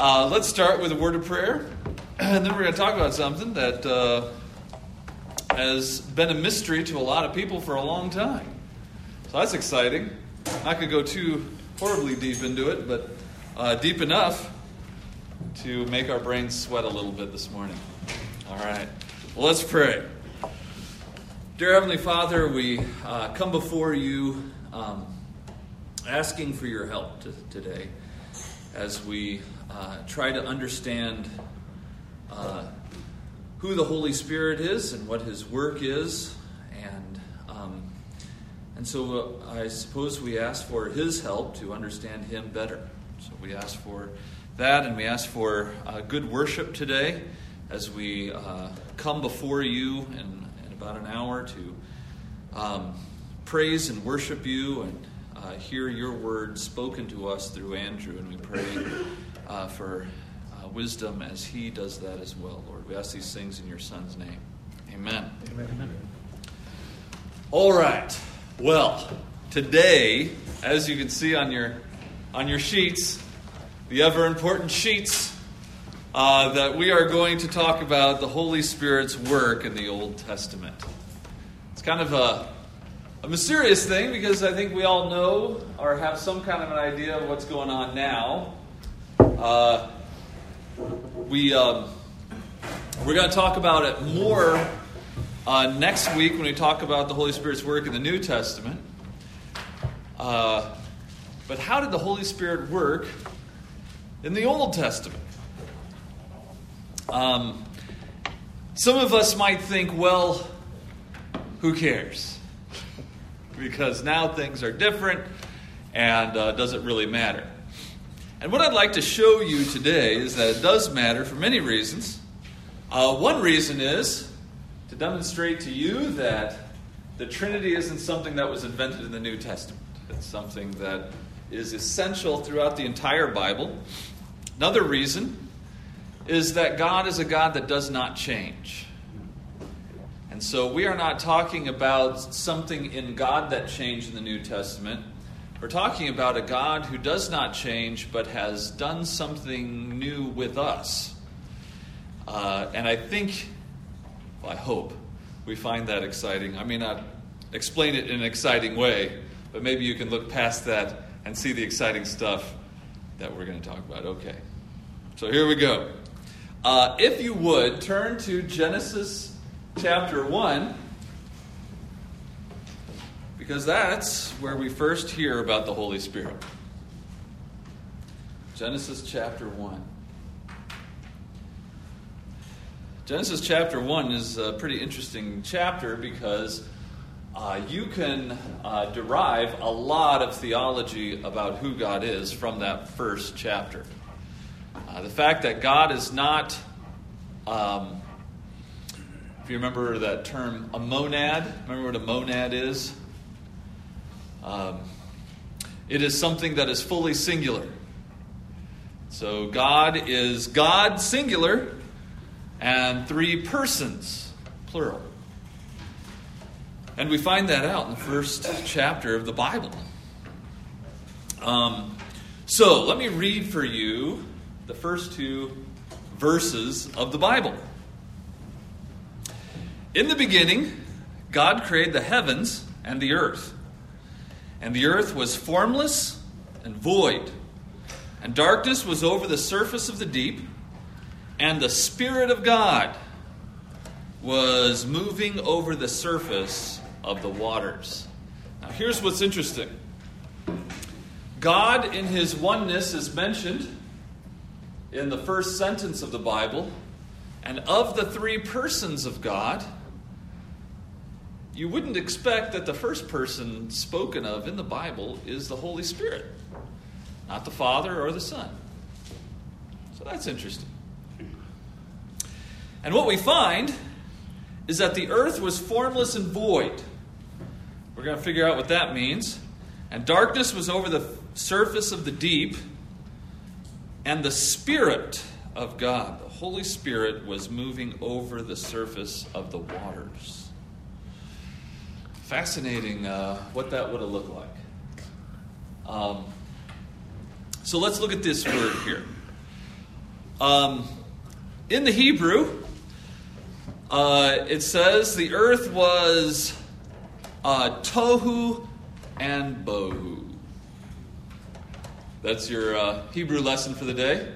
Uh, let's start with a word of prayer, and then we're going to talk about something that uh, has been a mystery to a lot of people for a long time. So that's exciting. I could go too horribly deep into it, but uh, deep enough to make our brains sweat a little bit this morning. All right. Well, let's pray. Dear Heavenly Father, we uh, come before you um, asking for your help t- today as we uh, try to understand uh, who the Holy Spirit is and what His work is, and um, and so uh, I suppose we ask for His help to understand Him better. So we ask for that, and we ask for uh, good worship today as we uh, come before you in, in, about an hour to um, praise and worship you and uh, hear your word spoken to us through Andrew, and we pray uh, for uh, wisdom as he does that as well, Lord. We ask these things in your Son's name. Amen. Amen. All right. Well, today, as you can see on your on your sheets, the ever important sheets, uh, that we are going to talk about the Holy Spirit's work in the Old Testament. It's kind of a a mysterious thing because I think we all know or have some kind of an idea of what's going on now. Uh, we um, we're going to talk about it more uh, next week when we talk about the Holy Spirit's work in the New Testament. Uh, but how did the Holy Spirit work in the Old Testament? Um, some of us might think, well, who cares? because now things are different and uh, doesn't really matter. And what I'd like to show you today is that it does matter for many reasons. Uh, one reason is to demonstrate to you that the Trinity isn't something that was invented in the New Testament, it's something that is essential throughout the entire Bible. Another reason is that God is a God that does not change. And so we are not talking about something in God that changed in the New Testament. We're talking about a God who does not change but has done something new with us. Uh, and I think, well, I hope, we find that exciting. I may not explain it in an exciting way, but maybe you can look past that and see the exciting stuff that we're going to talk about. Okay. So here we go. Uh, if you would, turn to Genesis chapter 1, because that's where we first hear about the Holy Spirit. Genesis chapter 1. Genesis chapter 1 is a pretty interesting chapter because uh, you can uh, derive a lot of theology about who God is from that first chapter. Uh, the fact that God is not um, if you remember that term, a monad, remember what a monad is? Um, it is something that is fully singular. So God is God singular and three persons plural. And we find that out in the first chapter of the Bible. Um, so let me read for you the first two verses of the Bible. In the beginning, God created the heavens and the earth. And the earth was formless and void, and darkness was over the surface of the deep, and the Spirit of God was moving over the surface of the waters. Now, here's what's interesting. God, in his oneness, is mentioned in the first sentence of the Bible, and of the three persons of God, you wouldn't expect that the first person spoken of in the Bible is the Holy Spirit, not the Father or the Son. So that's interesting. And what we find is that the earth was formless and void. We're going to figure out what that means. And darkness was over the surface of the deep, and the Spirit of God, the Holy Spirit, was moving over the surface of the waters fascinating uh, what that would have looked like. Um, so let's look at this word here. Um, in the Hebrew, uh, it says the earth was uh, tohu and bohu. That's your uh, Hebrew lesson for the day.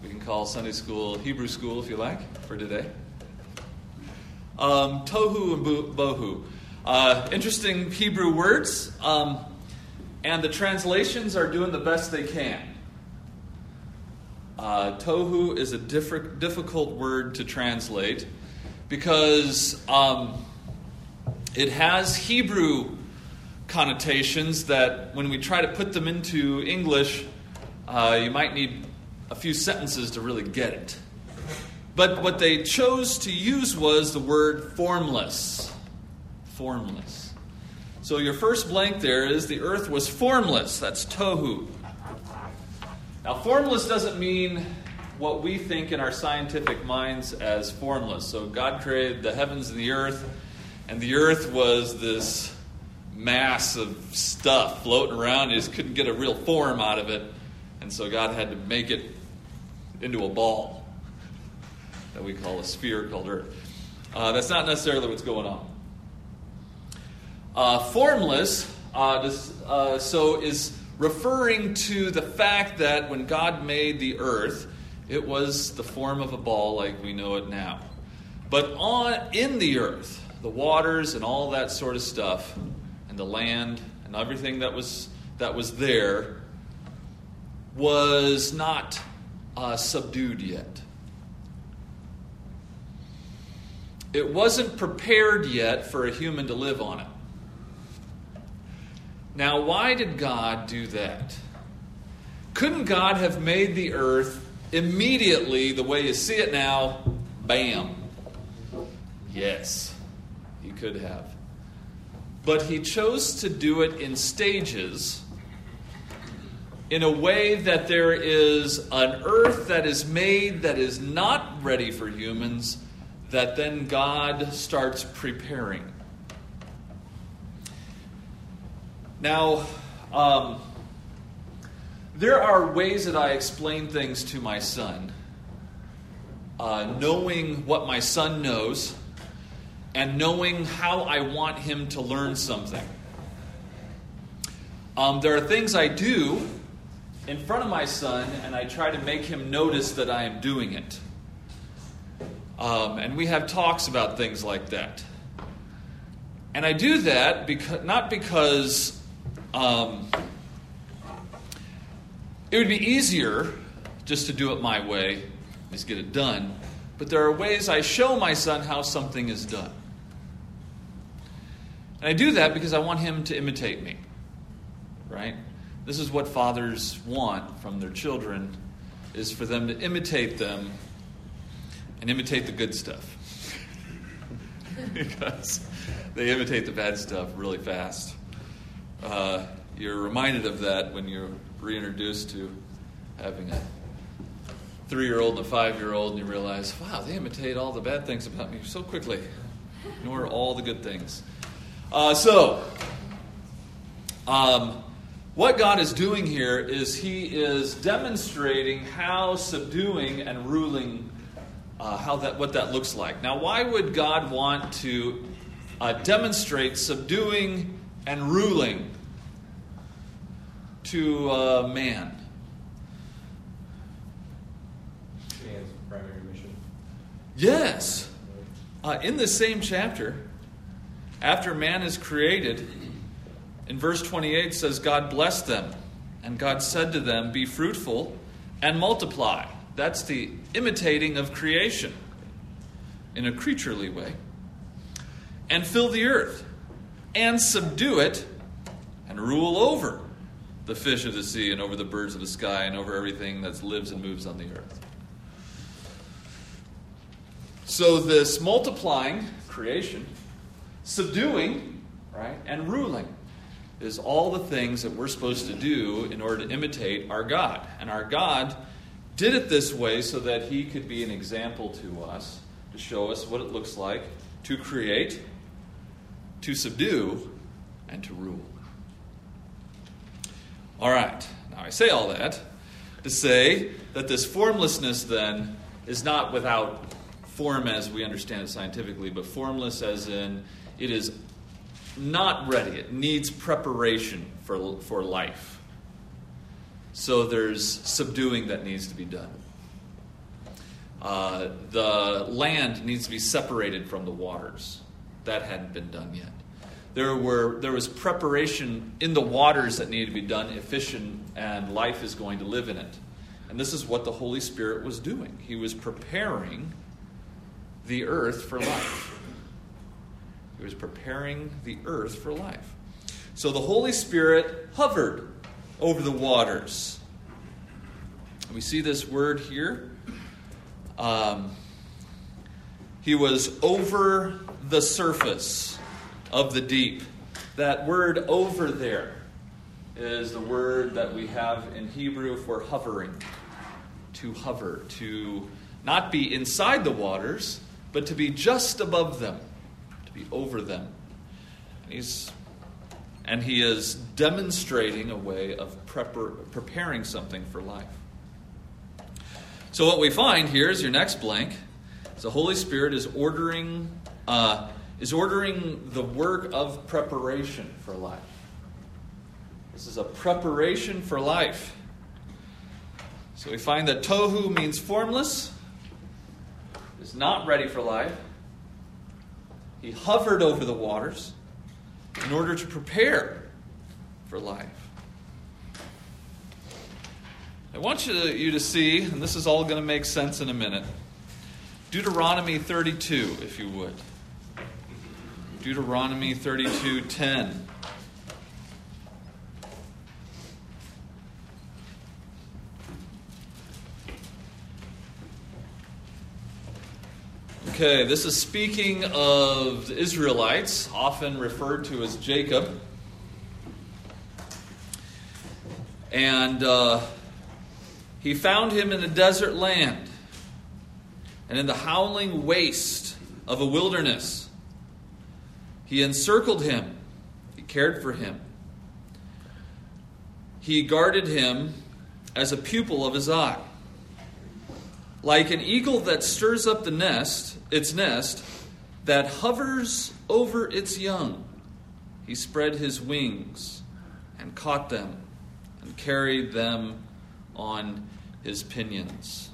We can call Sunday school Hebrew school if you like for today. Um, tohu and bohu. Uh, interesting Hebrew words, um, and the translations are doing the best they can. Uh, tohu is a diff- difficult word to translate because um, it has Hebrew connotations that, when we try to put them into English, uh, you might need a few sentences to really get it. But what they chose to use was the word formless. Formless. So your first blank there is the earth was formless. That's tohu. Now, formless doesn't mean what we think in our scientific minds as formless. So, God created the heavens and the earth, and the earth was this mass of stuff floating around. He just couldn't get a real form out of it, and so God had to make it into a ball that we call a sphere called Earth. Uh, that's not necessarily what's going on. Uh, formless, uh, uh, so is referring to the fact that when God made the earth, it was the form of a ball like we know it now. But on in the earth, the waters and all that sort of stuff, and the land and everything that was that was there was not uh, subdued yet. It wasn't prepared yet for a human to live on it. Now, why did God do that? Couldn't God have made the earth immediately the way you see it now? Bam. Yes, He could have. But He chose to do it in stages in a way that there is an earth that is made that is not ready for humans, that then God starts preparing. Now, um, there are ways that I explain things to my son, uh, knowing what my son knows and knowing how I want him to learn something. Um, there are things I do in front of my son, and I try to make him notice that I am doing it. Um, and we have talks about things like that. And I do that because not because um, it would be easier just to do it my way, just get it done. But there are ways I show my son how something is done. And I do that because I want him to imitate me. Right? This is what fathers want from their children is for them to imitate them and imitate the good stuff. because they imitate the bad stuff really fast. Uh, you're reminded of that when you're reintroduced to having a three year old and a five year old, and you realize, wow, they imitate all the bad things about me so quickly, nor all the good things. Uh, so, um, what God is doing here is He is demonstrating how subduing and ruling, uh, how that what that looks like. Now, why would God want to uh, demonstrate subduing and ruling to uh, man. Man's primary mission. Yes. Uh, in the same chapter, after man is created, in verse 28 says, God blessed them, and God said to them, Be fruitful and multiply. That's the imitating of creation in a creaturely way. And fill the earth and subdue it and rule over the fish of the sea and over the birds of the sky and over everything that lives and moves on the earth. So, this multiplying, creation, subduing, right, and ruling is all the things that we're supposed to do in order to imitate our God. And our God did it this way so that He could be an example to us, to show us what it looks like to create to subdue, and to rule. All right, now I say all that to say that this formlessness then is not without form as we understand it scientifically, but formless as in it is not ready. It needs preparation for, for life. So there's subduing that needs to be done. Uh, the land needs to be separated from the waters. That hadn't been done yet. There, were, there was preparation in the waters that needed to be done, efficient, and life is going to live in it. And this is what the Holy Spirit was doing. He was preparing the earth for life. He was preparing the earth for life. So the Holy Spirit hovered over the waters. And we see this word here. Um, he was over the surface of the deep. That word over there is the word that we have in Hebrew for hovering. To hover, to not be inside the waters, but to be just above them, to be over them. He's and he is demonstrating a way of prepar- preparing something for life. So, what we find here is your next blank. Is the Holy Spirit is ordering, uh, is ordering the work of preparation for life. This is a preparation for life. So we find that tohu means formless, is not ready for life. He hovered over the waters in order to prepare for life. I want you to, you to see, and this is all going to make sense in a minute, Deuteronomy 32, if you would. Deuteronomy 32 10. Okay, this is speaking of the Israelites, often referred to as Jacob. And uh, he found him in a desert land and in the howling waste of a wilderness. He encircled him, he cared for him, he guarded him as a pupil of his eye. Like an eagle that stirs up the nest, its nest, that hovers over its young, he spread his wings and caught them and carried them on his pinions.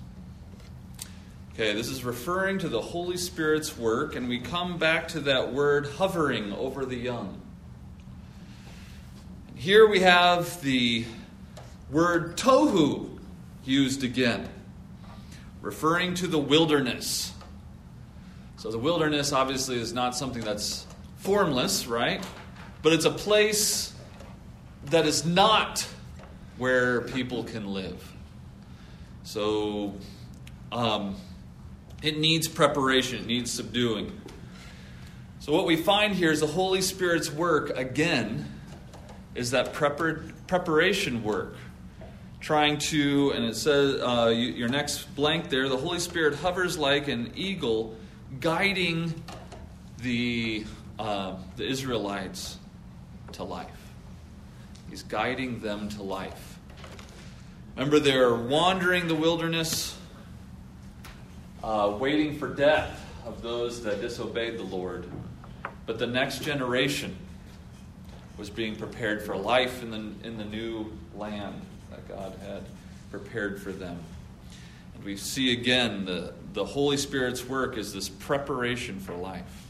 Okay, this is referring to the Holy Spirit's work, and we come back to that word hovering over the young. Here we have the word tohu used again referring to the wilderness. So, the wilderness obviously is not something that's formless, right? But it's a place that is not where people can live. So, um, it needs preparation, it needs subduing. So, what we find here is the Holy Spirit's work, again, is that prepar- preparation work trying to, and it says, uh, your next blank there, the Holy Spirit hovers like an eagle, guiding the, uh, the Israelites to life. He's guiding them to life. Remember, they're wandering the wilderness, uh, waiting for death of those that disobeyed the Lord. But the next generation was being prepared for life in the, in the new land that God had prepared for them. And we see again the, the Holy Spirit's work is this preparation for life.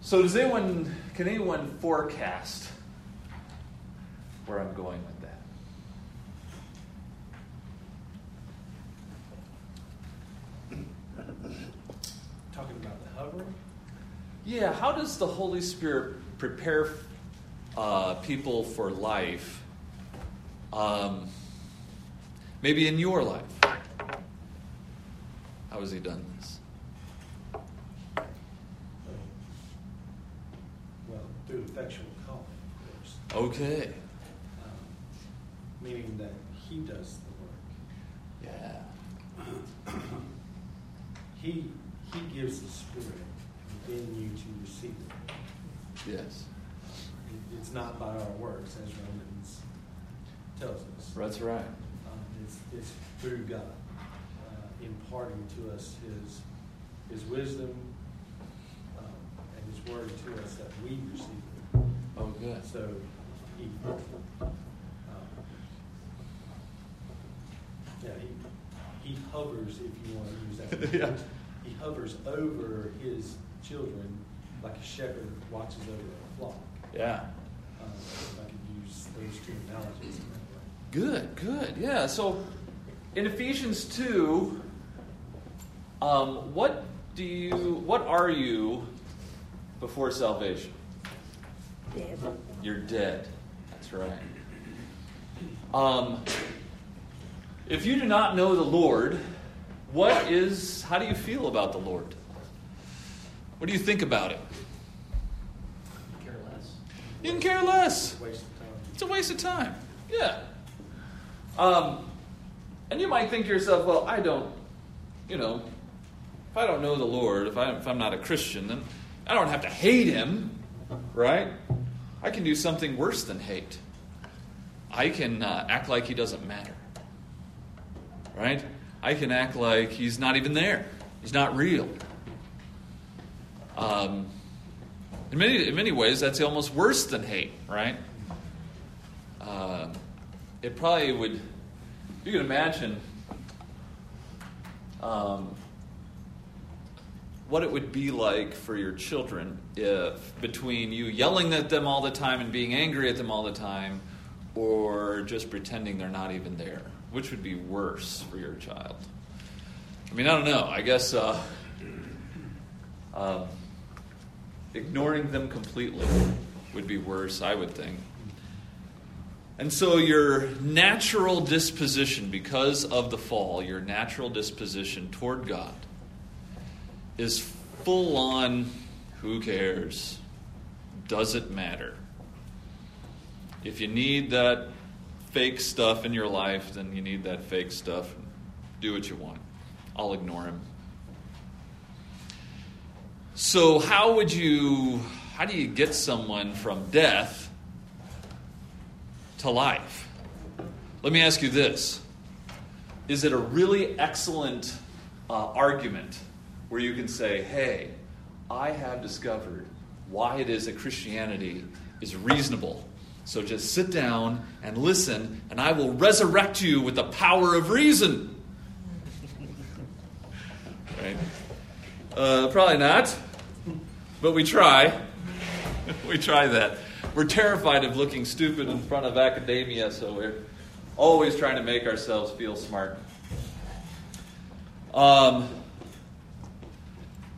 So does anyone can anyone forecast where I'm going with that? Talking about the hovering? Yeah, how does the Holy Spirit prepare uh, people for life, um, maybe in your life. How has He done this? Well, through effectual calling, of course. Okay. Um, Meaning that he does the work. Yeah. He, he gives the Spirit, and then you to receive it. Yes. It's not by our works, as Romans tells us. That's right. Um, it's, it's through God, uh, imparting to us His, His wisdom um, and His word to us that we receive it. Oh, good. So He, um, yeah, He, He hovers, if you want to use that. Yeah. He hovers over His children like a shepherd watches over a flock. Yeah. Um, if I could use those two analogies in that way. Good, good. Yeah. So in Ephesians 2, um, what do you what are you before salvation? Dead. You're dead. That's right. Um, if you do not know the Lord, what is how do you feel about the Lord? What do you think about it? You can care less. You can care less. Waste of time. It's a waste of time. Yeah. Um, and you might think to yourself, well, I don't, you know, if I don't know the Lord, if, I, if I'm not a Christian, then I don't have to hate him, right? I can do something worse than hate. I can uh, act like he doesn't matter, right? I can act like he's not even there. He's not real. Um, in many, in many ways, that's almost worse than hate, right? Uh, it probably would, you can imagine um, what it would be like for your children if between you yelling at them all the time and being angry at them all the time or just pretending they're not even there. Which would be worse for your child? I mean, I don't know. I guess. Uh, um, ignoring them completely would be worse, I would think. And so, your natural disposition, because of the fall, your natural disposition toward God is full on who cares? Does it matter? If you need that fake stuff in your life, then you need that fake stuff. Do what you want. I'll ignore him. So, how would you, how do you get someone from death to life? Let me ask you this Is it a really excellent uh, argument where you can say, hey, I have discovered why it is that Christianity is reasonable? So just sit down and listen, and I will resurrect you with the power of reason. right? Uh, probably not. But we try. we try that. We're terrified of looking stupid in front of academia, so we're always trying to make ourselves feel smart. Um,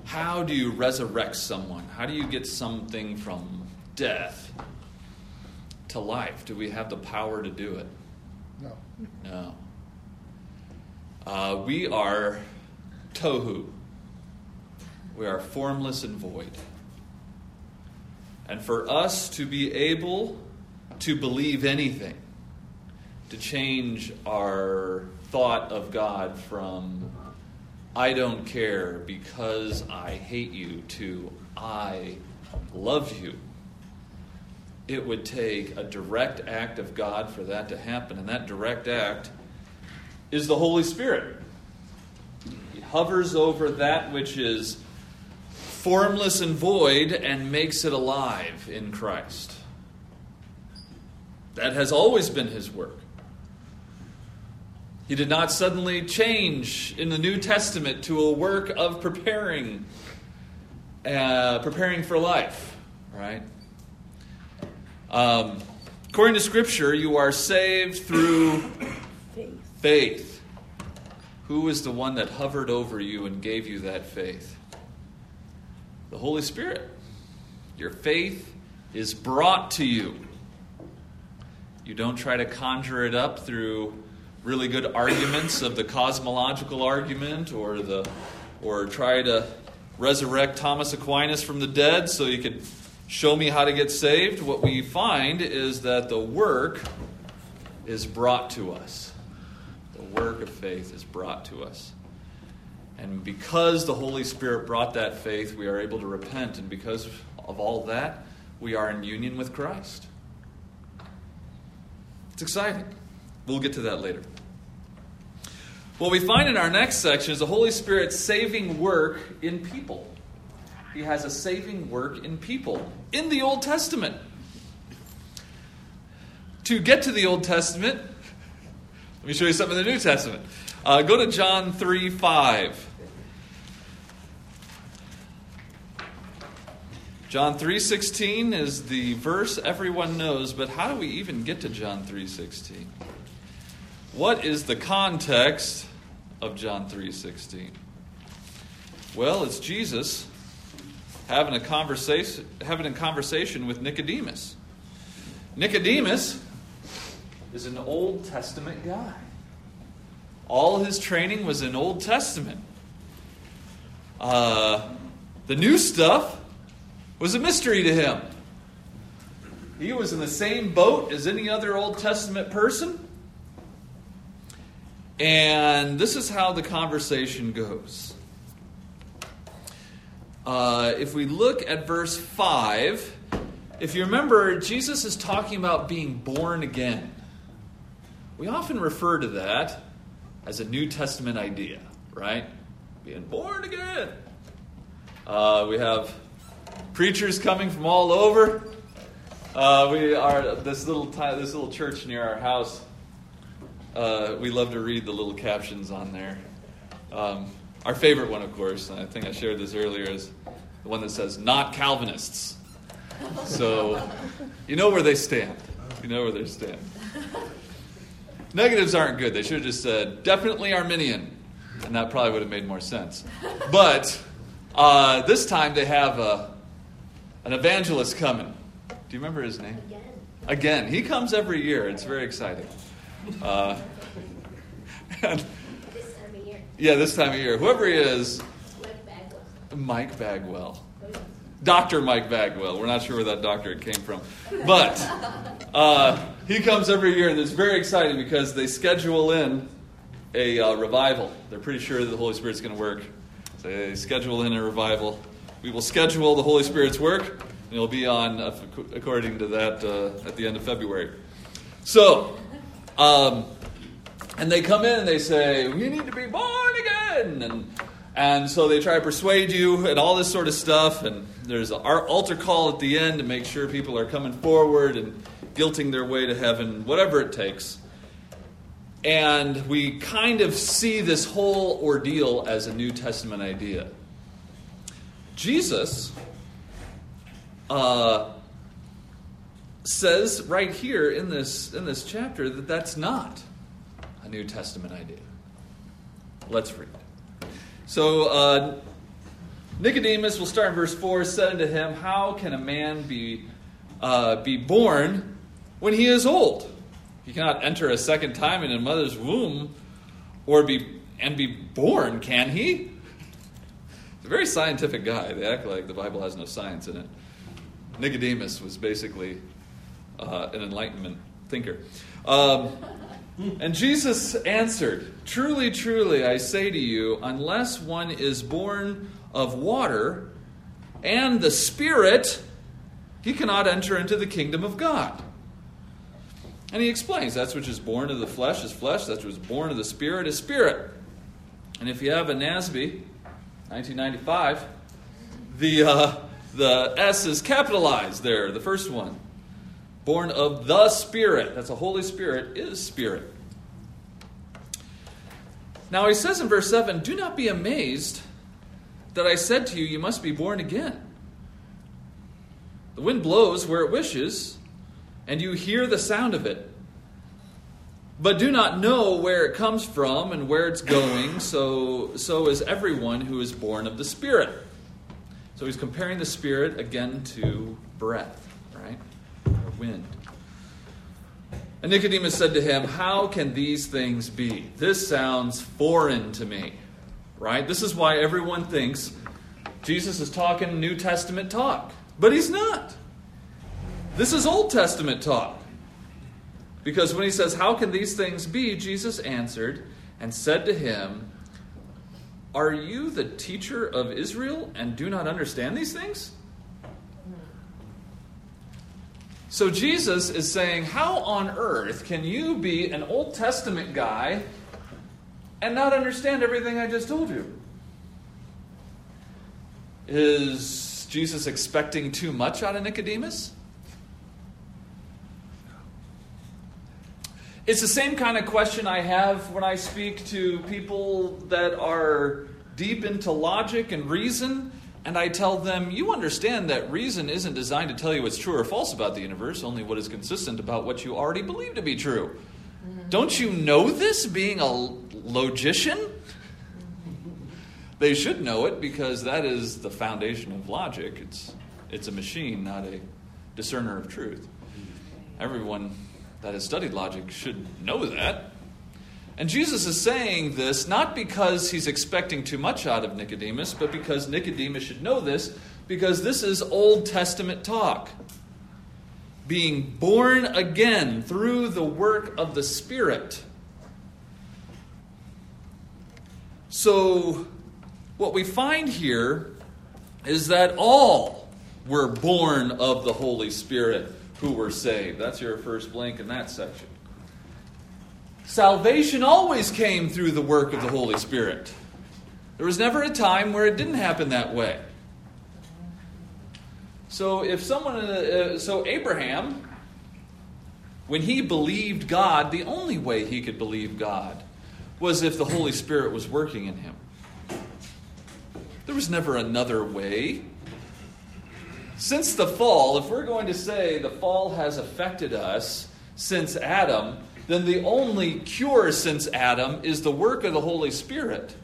how do you resurrect someone? How do you get something from death to life? Do we have the power to do it? No. No. Uh, we are tohu. We are formless and void. And for us to be able to believe anything, to change our thought of God from I don't care because I hate you to I love you, it would take a direct act of God for that to happen. And that direct act is the Holy Spirit. He hovers over that which is formless and void and makes it alive in Christ. That has always been his work. He did not suddenly change in the New Testament to a work of preparing, uh, preparing for life, right? Um, according to Scripture, you are saved through Faith. faith. Who is the one that hovered over you and gave you that faith? The Holy Spirit. Your faith is brought to you. You don't try to conjure it up through really good arguments of the cosmological argument or the or try to resurrect Thomas Aquinas from the dead so you could show me how to get saved. What we find is that the work is brought to us. The work of faith is brought to us. And because the Holy Spirit brought that faith, we are able to repent. And because of all that, we are in union with Christ. It's exciting. We'll get to that later. What we find in our next section is the Holy Spirit's saving work in people. He has a saving work in people in the Old Testament. To get to the Old Testament, let me show you something in the New Testament. Uh, go to John 3 5. John 3:16 is the verse everyone knows, but how do we even get to John 3:16? What is the context of John 3:16? Well, it's Jesus having a conversation having a conversation with Nicodemus. Nicodemus is an Old Testament guy. All his training was in Old Testament. Uh, the new stuff was a mystery to him. He was in the same boat as any other Old Testament person. And this is how the conversation goes. Uh, if we look at verse 5, if you remember, Jesus is talking about being born again. We often refer to that as a New Testament idea, right? Being born again. Uh, we have preachers coming from all over. Uh, we are this little this little church near our house. Uh, we love to read the little captions on there. Um, our favorite one, of course, and I think I shared this earlier, is the one that says "Not Calvinists." So you know where they stand. You know where they stand. Negatives aren't good. They should have just said definitely Arminian, and that probably would have made more sense. But uh, this time they have a an evangelist coming. Do you remember his name? Again. Again. He comes every year. It's very exciting. Uh, and, This time of year. yeah, this time of year. Whoever he is, Mike Bagwell. Mike Bagwell. Dr. Mike Bagwell. We're not sure where that doctorate came from. But uh, he comes every year, and it's very exciting because they schedule in a uh, revival. They're pretty sure that the Holy Spirit's going to work. So they schedule in a revival. We will schedule the Holy Spirit's work, and it'll be on, uh, according to that, uh, at the end of February. So, um, and they come in and they say, "We need to be born again. And, and so they try to persuade you and all this sort of stuff. And there's an altar call at the end to make sure people are coming forward and guilting their way to heaven, whatever it takes. And we kind of see this whole ordeal as a New Testament idea. Jesus uh, says right here in this, in this chapter that that's not a New Testament idea. Let's read. So, uh, Nicodemus will start in verse 4 said unto him, How can a man be, uh, be born when he is old? He cannot enter a second time in a mother's womb or be, and be born, can he? A very scientific guy. They act like the Bible has no science in it. Nicodemus was basically uh, an Enlightenment thinker. Um, and Jesus answered, Truly, truly, I say to you, unless one is born of water and the Spirit, he cannot enter into the kingdom of God. And he explains that's which is born of the flesh is flesh, that's which is born of the Spirit is spirit. And if you have a NASB, 1995, the, uh, the S is capitalized there, the first one born of the Spirit. That's a Holy Spirit, is Spirit. Now he says in verse 7 Do not be amazed that I said to you, You must be born again. The wind blows where it wishes, and you hear the sound of it, but do not know where it comes from and where it's going. So, so is everyone who is born of the Spirit. So he's comparing the Spirit again to breath, right? Or wind. And Nicodemus said to him, How can these things be? This sounds foreign to me, right? This is why everyone thinks Jesus is talking New Testament talk, but he's not. This is Old Testament talk. Because when he says, How can these things be? Jesus answered and said to him, Are you the teacher of Israel and do not understand these things? So Jesus is saying, How on earth can you be an Old Testament guy and not understand everything I just told you? Is Jesus expecting too much out of Nicodemus? It's the same kind of question I have when I speak to people that are deep into logic and reason, and I tell them, You understand that reason isn't designed to tell you what's true or false about the universe, only what is consistent about what you already believe to be true. Mm-hmm. Don't you know this, being a logician? They should know it because that is the foundation of logic. It's, it's a machine, not a discerner of truth. Mm-hmm. Everyone that has studied logic should know that. And Jesus is saying this not because he's expecting too much out of Nicodemus, but because Nicodemus should know this, because this is Old Testament talk. Being born again through the work of the Spirit. So, what we find here is that all were born of the Holy Spirit who were saved. That's your first blank in that section. Salvation always came through the work of the Holy Spirit. There was never a time where it didn't happen that way. So if someone, uh, so Abraham, when he believed God, the only way he could believe God was if the Holy Spirit was working in him. There was never another way. Since the fall, if we're going to say the fall has affected us since Adam, then the only cure since Adam is the work of the Holy Spirit,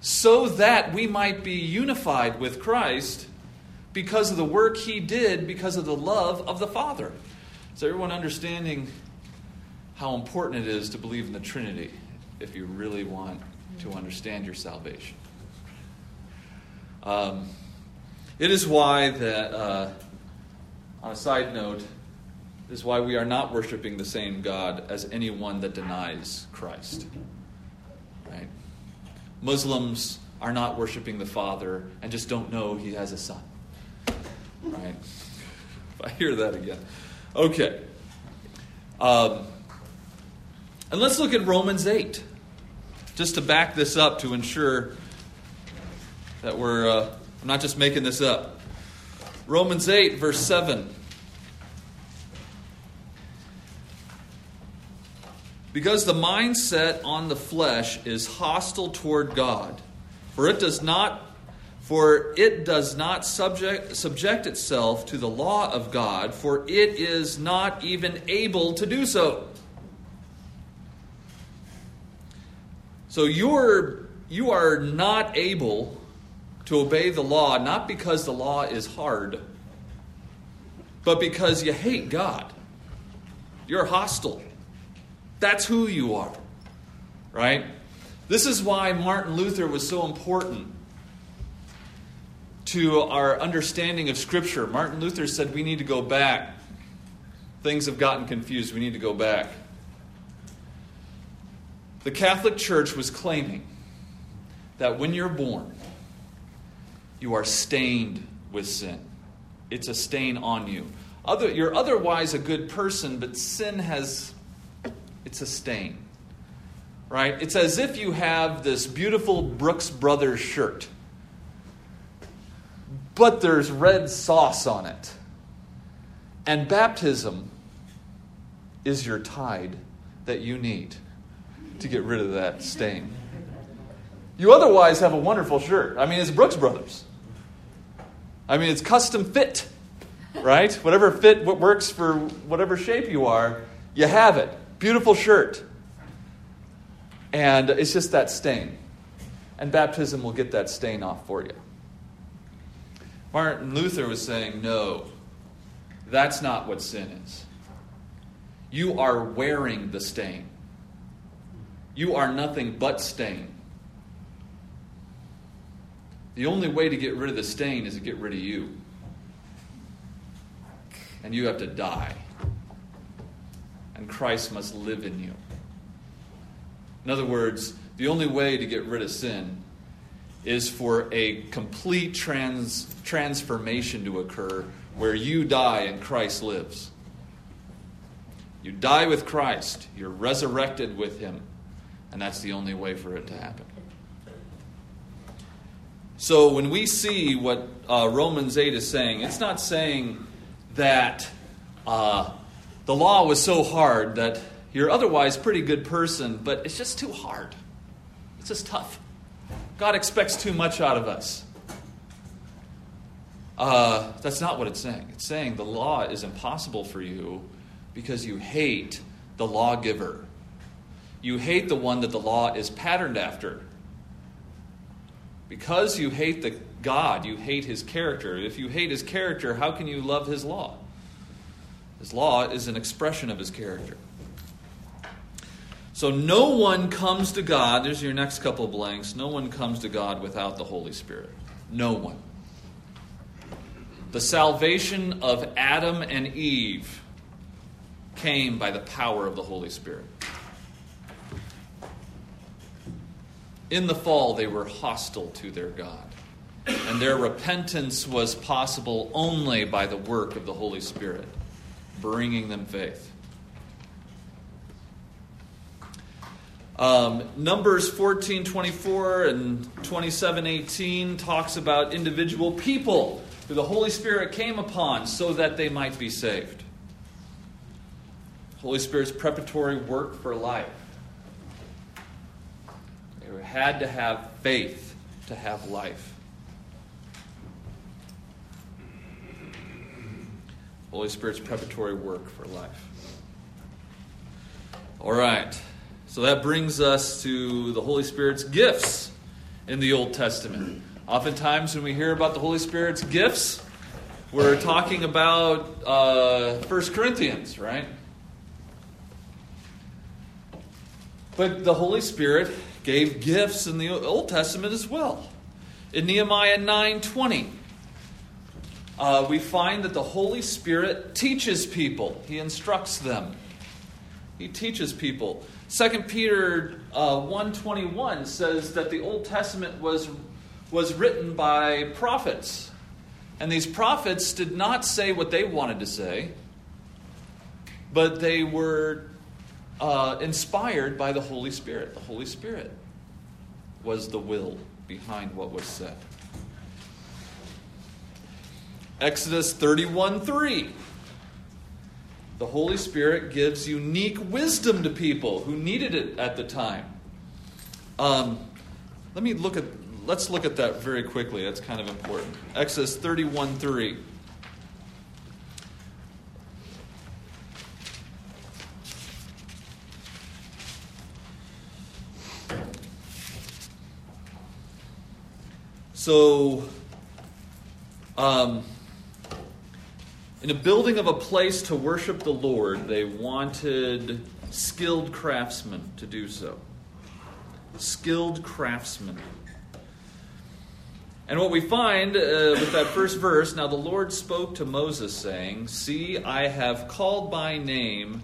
so that we might be unified with Christ because of the work he did, because of the love of the Father. Is everyone understanding how important it is to believe in the Trinity if you really want to understand your salvation? Um, it is why that, uh, on a side note, is why we are not worshiping the same God as anyone that denies Christ. Right? Muslims are not worshiping the Father and just don't know He has a Son. Right? If I hear that again. Okay. Um, and let's look at Romans 8, just to back this up to ensure that we're uh, I'm not just making this up. Romans 8, verse 7. Because the mindset on the flesh is hostile toward God, for it does not for it does not subject, subject itself to the law of God, for it is not even able to do so. So you're you are not able to obey the law, not because the law is hard, but because you hate God. You're hostile. That's who you are. Right? This is why Martin Luther was so important to our understanding of Scripture. Martin Luther said we need to go back. Things have gotten confused. We need to go back. The Catholic Church was claiming that when you're born, you are stained with sin. It's a stain on you. Other, you're otherwise a good person, but sin has, it's a stain. Right? It's as if you have this beautiful Brooks Brothers shirt, but there's red sauce on it. And baptism is your tide that you need to get rid of that stain. You otherwise have a wonderful shirt. I mean, it's Brooks Brothers. I mean, it's custom fit, right? Whatever fit what works for whatever shape you are, you have it. Beautiful shirt. And it's just that stain. And baptism will get that stain off for you. Martin Luther was saying, no, that's not what sin is. You are wearing the stain. You are nothing but stain. The only way to get rid of the stain is to get rid of you. And you have to die. And Christ must live in you. In other words, the only way to get rid of sin is for a complete trans, transformation to occur where you die and Christ lives. You die with Christ, you're resurrected with Him, and that's the only way for it to happen. So when we see what uh, Romans 8 is saying, it's not saying that uh, the law was so hard that you're otherwise pretty good person, but it's just too hard. It's just tough. God expects too much out of us. Uh, that's not what it's saying. It's saying the law is impossible for you because you hate the lawgiver. You hate the one that the law is patterned after. Because you hate the God, you hate his character. If you hate his character, how can you love his law? His law is an expression of his character. So no one comes to God, there's your next couple blanks. No one comes to God without the Holy Spirit. No one. The salvation of Adam and Eve came by the power of the Holy Spirit. In the fall, they were hostile to their God, and their repentance was possible only by the work of the Holy Spirit, bringing them faith. Um, Numbers 14 24 and 27 18 talks about individual people who the Holy Spirit came upon so that they might be saved. Holy Spirit's preparatory work for life. They had to have faith to have life. Holy Spirit's preparatory work for life. All right. So that brings us to the Holy Spirit's gifts in the Old Testament. Oftentimes, when we hear about the Holy Spirit's gifts, we're talking about uh, 1 Corinthians, right? But the Holy Spirit gave gifts in the Old Testament as well. In Nehemiah 9:20, uh, we find that the Holy Spirit teaches people. He instructs them. He teaches people. 2 Peter uh, 1.21 says that the Old Testament was, was written by prophets. And these prophets did not say what they wanted to say, but they were uh, inspired by the Holy Spirit. The Holy Spirit was the will behind what was said. Exodus 31 3. The Holy Spirit gives unique wisdom to people who needed it at the time. Um, let me look at let's look at that very quickly. That's kind of important. Exodus 31 3. So, um, in a building of a place to worship the Lord, they wanted skilled craftsmen to do so. Skilled craftsmen. And what we find uh, with that first verse now the Lord spoke to Moses, saying, See, I have called by name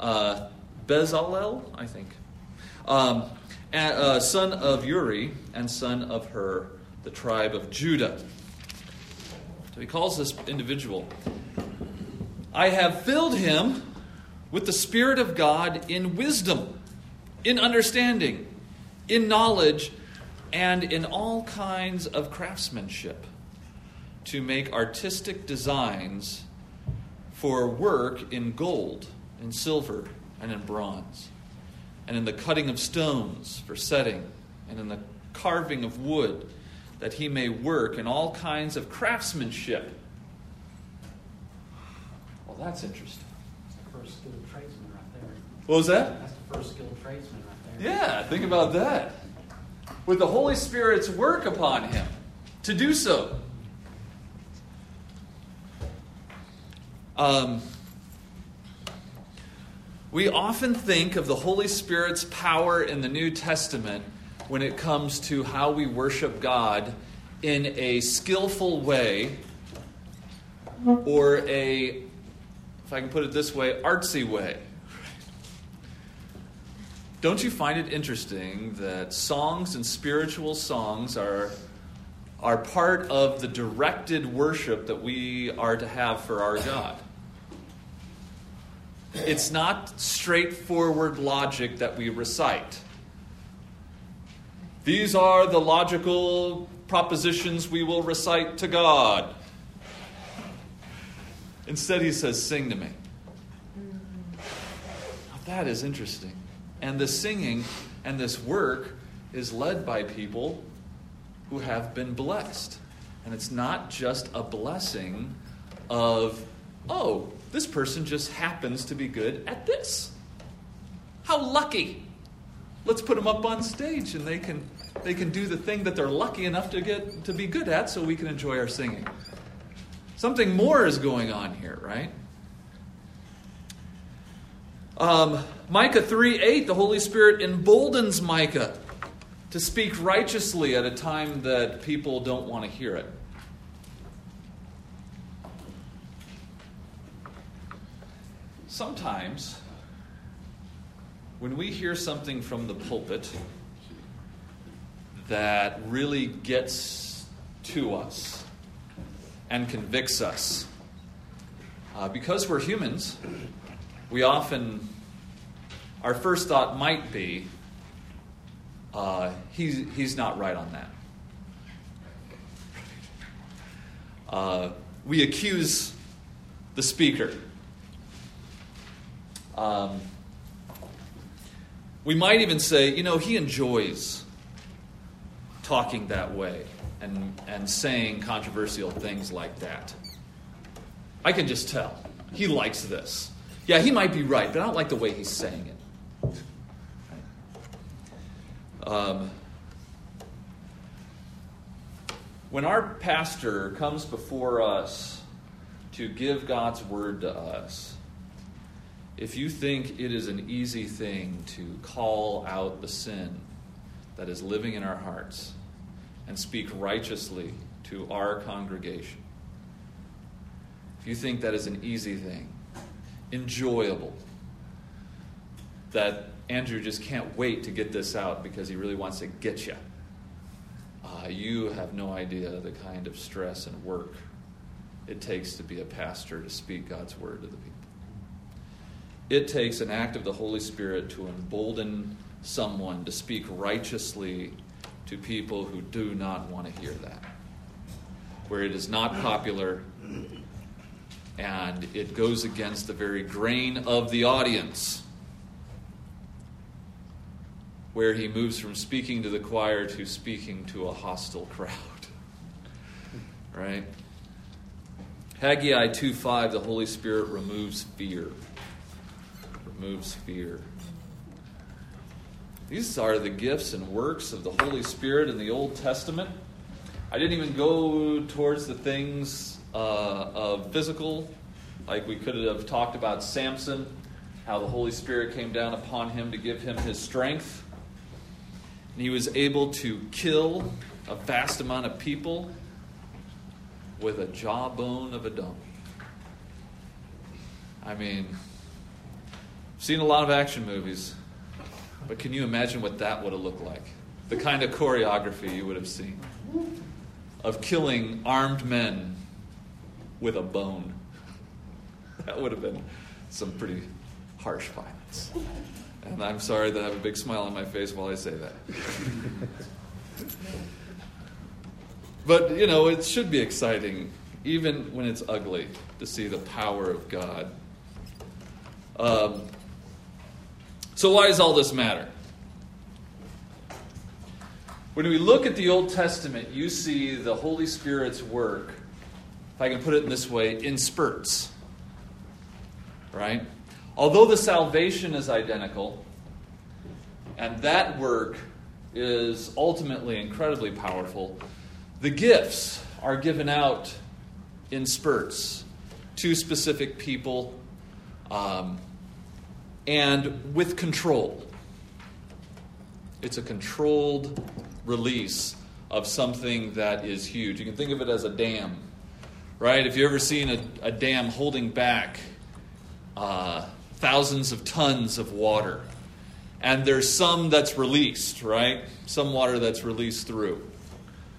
uh, Bezalel, I think, um, and, uh, son of Uri and son of Hur, the tribe of Judah. So he calls this individual. I have filled him with the Spirit of God in wisdom, in understanding, in knowledge, and in all kinds of craftsmanship to make artistic designs for work in gold, in silver, and in bronze, and in the cutting of stones for setting, and in the carving of wood, that he may work in all kinds of craftsmanship. Well, that's interesting. That's the first skilled tradesman right there. What was that? That's the first skilled tradesman right there. Yeah, think about that. With the Holy Spirit's work upon him to do so. Um, we often think of the Holy Spirit's power in the New Testament when it comes to how we worship God in a skillful way or a, if I can put it this way, artsy way. Don't you find it interesting that songs and spiritual songs are are part of the directed worship that we are to have for our God. It's not straightforward logic that we recite. These are the logical propositions we will recite to God. Instead, he says, Sing to me. Now, that is interesting. And the singing and this work is led by people who have been blessed. And it's not just a blessing of, oh, this person just happens to be good at this. How lucky. Let's put them up on stage and they can they can do the thing that they're lucky enough to get to be good at so we can enjoy our singing. Something more is going on here, right? Um, Micah 3 8, the Holy Spirit emboldens Micah to speak righteously at a time that people don't want to hear it. Sometimes, when we hear something from the pulpit that really gets to us and convicts us, uh, because we're humans, we often, our first thought might be, uh, he's, he's not right on that. Uh, we accuse the speaker. Um, we might even say, you know, he enjoys talking that way and, and saying controversial things like that. I can just tell. He likes this. Yeah, he might be right, but I don't like the way he's saying it. Um, when our pastor comes before us to give God's word to us, if you think it is an easy thing to call out the sin that is living in our hearts and speak righteously to our congregation, if you think that is an easy thing, enjoyable, that Andrew just can't wait to get this out because he really wants to get you. Uh, you have no idea the kind of stress and work it takes to be a pastor to speak God's word to the people. It takes an act of the Holy Spirit to embolden someone to speak righteously to people who do not want to hear that. Where it is not popular and it goes against the very grain of the audience where he moves from speaking to the choir to speaking to a hostile crowd. right? Haggai 2:5 the Holy Spirit removes fear. Removes fear. These are the gifts and works of the Holy Spirit in the Old Testament. I didn't even go towards the things uh, of physical, like we could have talked about Samson, how the Holy Spirit came down upon him to give him his strength. And he was able to kill a vast amount of people with a jawbone of a donkey. I mean, seen a lot of action movies, but can you imagine what that would have looked like? The kind of choreography you would have seen of killing armed men with a bone. That would have been some pretty harsh violence. And I'm sorry that I have a big smile on my face while I say that. but, you know, it should be exciting, even when it's ugly, to see the power of God. Um, so, why does all this matter? When we look at the Old Testament, you see the Holy Spirit's work, if I can put it in this way, in spurts. Right? Although the salvation is identical, and that work is ultimately incredibly powerful, the gifts are given out in spurts to specific people um, and with control. It's a controlled release of something that is huge. You can think of it as a dam, right? If you've ever seen a, a dam holding back uh, thousands of tons of water. And there's some that's released, right? Some water that's released through.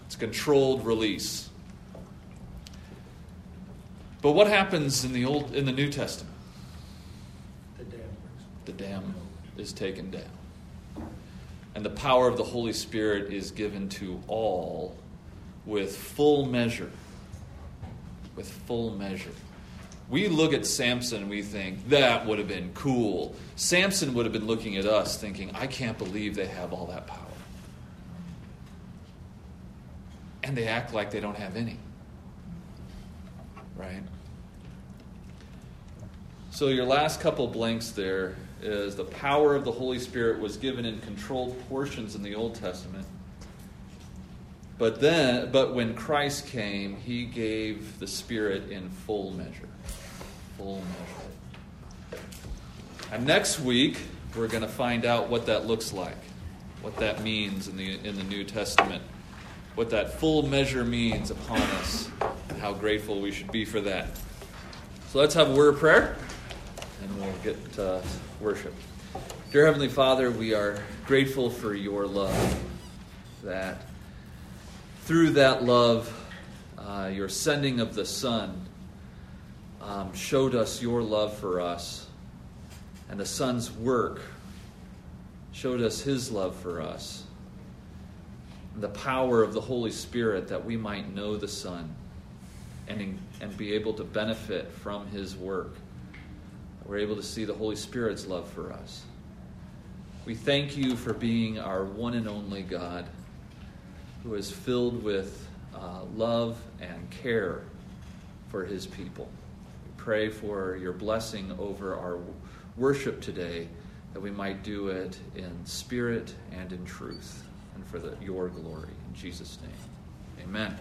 It's controlled release. But what happens in the old in the New Testament? The dam is taken down. And the power of the Holy Spirit is given to all with full measure. With full measure. We look at Samson and we think, that would have been cool. Samson would have been looking at us thinking, I can't believe they have all that power. And they act like they don't have any. Right? So, your last couple blanks there is the power of the Holy Spirit was given in controlled portions in the Old Testament. But then, but when Christ came, he gave the Spirit in full measure. Full measure. And next week, we're going to find out what that looks like, what that means in the, in the New Testament, what that full measure means upon us, and how grateful we should be for that. So let's have a word of prayer, and we'll get to worship. Dear Heavenly Father, we are grateful for your love, that through that love, uh, your sending of the Son um, showed us your love for us, and the Son's work showed us his love for us. And the power of the Holy Spirit that we might know the Son and, and be able to benefit from his work. We're able to see the Holy Spirit's love for us. We thank you for being our one and only God who is filled with uh, love and care for his people. We pray for your blessing over our worship today, that we might do it in spirit and in truth, and for the, your glory. In Jesus' name, amen.